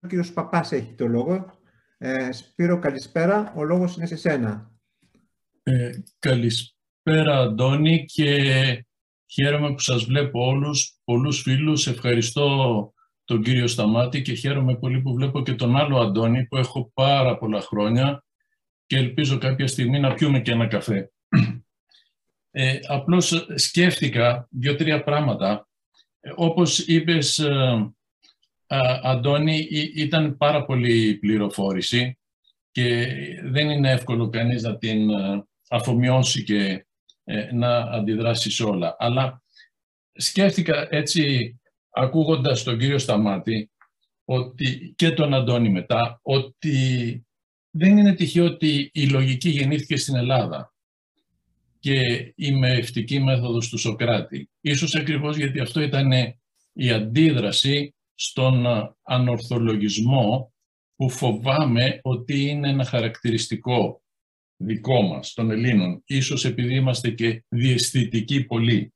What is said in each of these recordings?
ο κύριος Παπάς έχει το λόγο. Ε, Σπύρο, καλησπέρα. Ο λόγος είναι σε σένα. Ε, καλησπέρα, Αντώνη, και χαίρομαι που σας βλέπω όλους, πολλούς φίλους. Ευχαριστώ τον κύριο Σταμάτη και χαίρομαι πολύ που βλέπω και τον άλλο Αντώνη που έχω πάρα πολλά χρόνια και ελπίζω κάποια στιγμή να πιούμε και ένα καφέ. Ε, απλώς σκέφτηκα δύο-τρία πράγματα. Ε, όπως είπες, ε, Αντώνη, ήταν πάρα πολύ πληροφόρηση και δεν είναι εύκολο κανείς να την ε, αφομοιώσει και ε, να αντιδράσει σε όλα. Αλλά σκέφτηκα έτσι, ακούγοντας τον κύριο Σταμάτη ότι, και τον Αντώνη μετά, ότι δεν είναι τυχαίο ότι η λογική γεννήθηκε στην Ελλάδα και η μεευτική μέθοδος του Σοκράτη. Ίσως ακριβώς γιατί αυτό ήταν η αντίδραση στον ανορθολογισμό που φοβάμαι ότι είναι ένα χαρακτηριστικό δικό μας, των Ελλήνων, ίσως επειδή είμαστε και διαισθητικοί πολύ.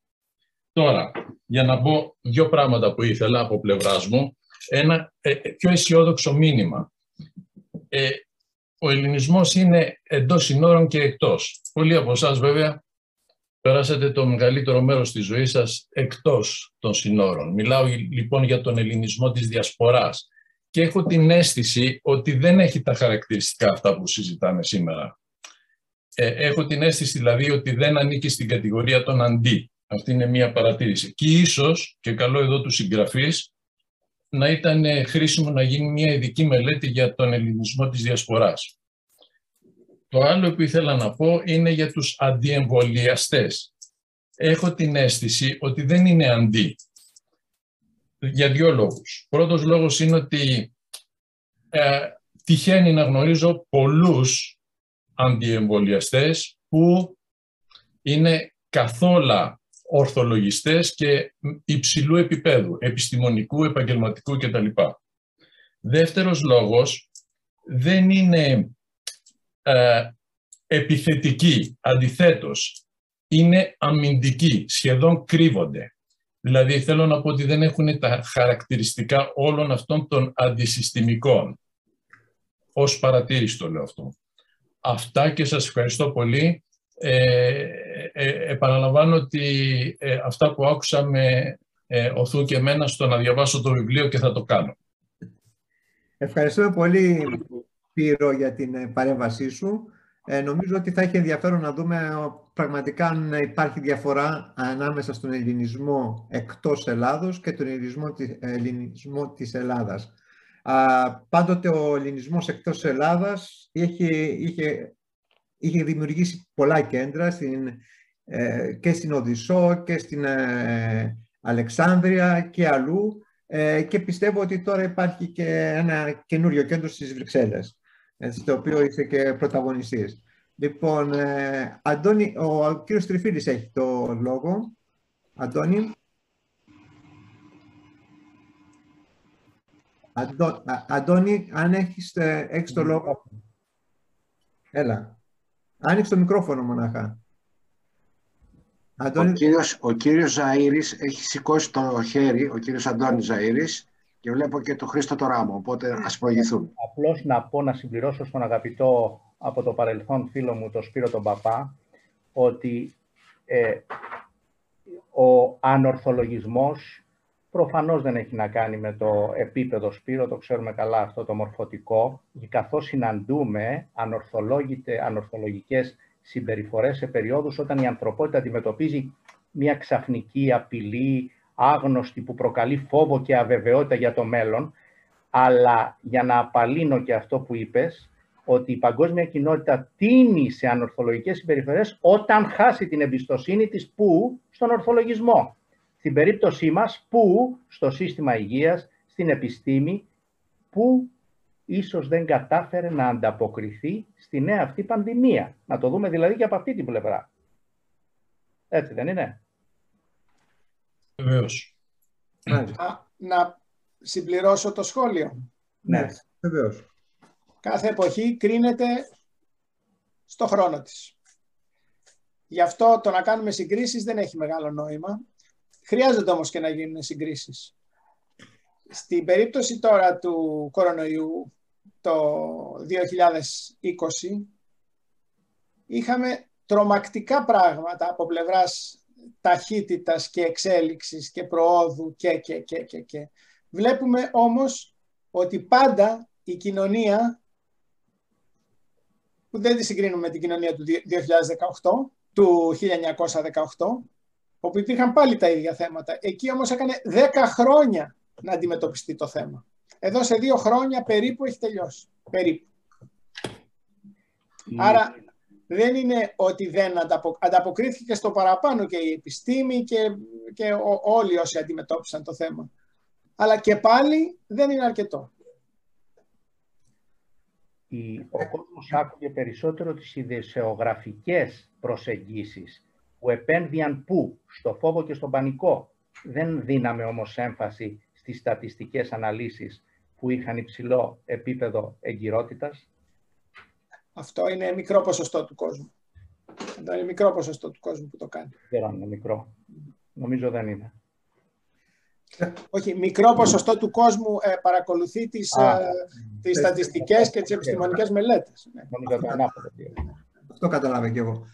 Τώρα, για να πω δύο πράγματα που ήθελα από πλευράς μου, ένα ε, ε, πιο αισιόδοξο μήνυμα. Ε, ο ελληνισμός είναι εντός συνόρων και εκτός. Πολλοί από εσάς βέβαια περάσατε το μεγαλύτερο μέρος της ζωής σας εκτός των συνόρων. Μιλάω λοιπόν για τον ελληνισμό της διασποράς και έχω την αίσθηση ότι δεν έχει τα χαρακτηριστικά αυτά που συζητάμε σήμερα. Ε, έχω την αίσθηση δηλαδή ότι δεν ανήκει στην κατηγορία των αντί. Αυτή είναι μία παρατήρηση. Και ίσως, και καλό εδώ τους συγγραφείς, να ήταν χρήσιμο να γίνει μια ειδική μελέτη για τον ελληνισμό της διασποράς. Το άλλο που ήθελα να πω είναι για τους αντιεμβολιαστές. Έχω την αίσθηση ότι δεν είναι αντί. Για δύο λόγους. Πρώτος λόγος είναι ότι ε, τυχαίνει να γνωρίζω πολλούς αντιεμβολιαστές που είναι καθόλου ορθολογιστές και υψηλού επίπεδου, επιστημονικού, επαγγελματικού κτλ. Δεύτερος λόγος, δεν είναι ε, επιθετική, αντιθέτως, είναι αμυντική, σχεδόν κρύβονται. Δηλαδή θέλω να πω ότι δεν έχουν τα χαρακτηριστικά όλων αυτών των αντισυστημικών. Ως παρατήρηση το λέω αυτό. Αυτά και σας ευχαριστώ πολύ. Ε, ε, επαναλαμβάνω ότι ε, αυτά που άκουσα με ε, οθούν και εμένα στο να διαβάσω το βιβλίο και θα το κάνω. Ευχαριστούμε πολύ Πύρο για την ε, παρέμβασή σου. Ε, νομίζω ότι θα έχει ενδιαφέρον να δούμε πραγματικά αν υπάρχει διαφορά ανάμεσα στον ελληνισμό εκτός Ελλάδος και τον ελληνισμό, ελληνισμό της Ελλάδας. Α, πάντοτε ο ελληνισμός εκτός Ελλάδας είχε, είχε, είχε δημιουργήσει πολλά κέντρα στην, ε, και στην Οδυσσό και στην ε, Αλεξάνδρεια και αλλού ε, και πιστεύω ότι τώρα υπάρχει και ένα καινούριο κέντρο στις Βρυξέλλες στο οποίο είσαι και πρωταγωνιστής. Λοιπόν, ε, Αντώνη, ο, ο κύριος Τριφίλης έχει το λόγο. Αντώνη. Αντώ, Αντώνη, αν έχεις, ε, έχεις το λόγο. Έλα. Άνοιξε το μικρόφωνο μονάχα. Αντώνη... Ο, κύριος, ο κύριος Ζαΐρης έχει σηκώσει το χέρι, ο κύριος Αντώνης Ζαΐρης, και βλέπω και το Χρήστο το Ράμο, οπότε ας προηγηθούν. Απλώς να πω, να συμπληρώσω στον αγαπητό από το παρελθόν φίλο μου, τον Σπύρο τον Παπά, ότι ε, ο ανορθολογισμός προφανώς δεν έχει να κάνει με το επίπεδο Σπύρο, το ξέρουμε καλά αυτό το μορφωτικό, καθώς συναντούμε ανορθολογικές συμπεριφορές σε περιόδους όταν η ανθρωπότητα αντιμετωπίζει μια ξαφνική απειλή, άγνωστη που προκαλεί φόβο και αβεβαιότητα για το μέλλον, αλλά για να απαλύνω και αυτό που είπες, ότι η παγκόσμια κοινότητα τίνει σε ανορθολογικές συμπεριφορές όταν χάσει την εμπιστοσύνη της που στον ορθολογισμό. Στην περίπτωσή μας που στο σύστημα υγείας, στην επιστήμη, που ίσως δεν κατάφερε να ανταποκριθεί στη νέα αυτή πανδημία. Να το δούμε δηλαδή και από αυτή την πλευρά. Έτσι δεν είναι; Βεβαίως. Να συμπληρώσω το σχόλιο. Ναι, βεβαίως. Κάθε εποχή κρίνεται στο χρόνο της. Γι' αυτό το να κάνουμε συγκρίσεις δεν έχει μεγάλο νόημα. Χρειάζεται όμως και να γίνουν συγκρίσεις. στην περίπτωση τώρα του κορονοϊού το 2020 είχαμε τρομακτικά πράγματα από πλευράς ταχύτητας και εξέλιξης και προόδου και, και, και, και, και. Βλέπουμε όμως ότι πάντα η κοινωνία, που δεν τη συγκρίνουμε με την κοινωνία του 2018, του 1918, όπου υπήρχαν πάλι τα ίδια θέματα. Εκεί όμως έκανε 10 χρόνια να αντιμετωπιστεί το θέμα. Εδώ σε δύο χρόνια περίπου έχει τελειώσει. Περίπου. Άρα δεν είναι ότι δεν ανταποκρίθηκε στο παραπάνω και η επιστήμη και, και όλοι όσοι αντιμετώπισαν το θέμα. Αλλά και πάλι δεν είναι αρκετό. Ο κόσμος άκουγε περισσότερο τις ιδεσεογραφικές προσεγγίσεις που επένδυαν πού, στο φόβο και στον πανικό. Δεν δίναμε όμως έμφαση στις στατιστικές αναλύσεις που είχαν υψηλό επίπεδο εγκυρότητας. Αυτό είναι μικρό ποσοστό του κόσμου. Αυτό είναι μικρό ποσοστό του κόσμου που το κάνει. Δεν είναι μικρό. Νομίζω δεν είναι. Όχι, μικρό ποσοστό του κόσμου ε, παρακολουθεί τις, Α, ε, τις στατιστικές και τις επιστημονικές μελέτες. Αυτό καταλάβα και εγώ.